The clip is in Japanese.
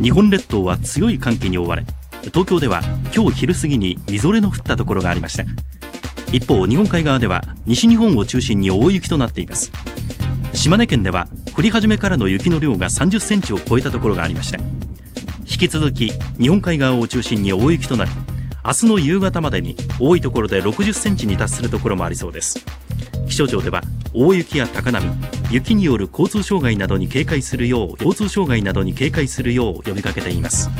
日本列島は強い寒気に覆われ東京では今日昼過ぎにみぞれの降ったところがありました。一方日本海側では西日本を中心に大雪となっています。島根県では降り始めからの雪の量が30センチを超えたところがありました。引き続き日本海側を中心に大雪となり明日の夕方までに多いところで60センチに達するところもありそうです。気象庁では大雪や高波雪による交通障害などに警戒するよう交通障害などに警戒するよう呼びかけています。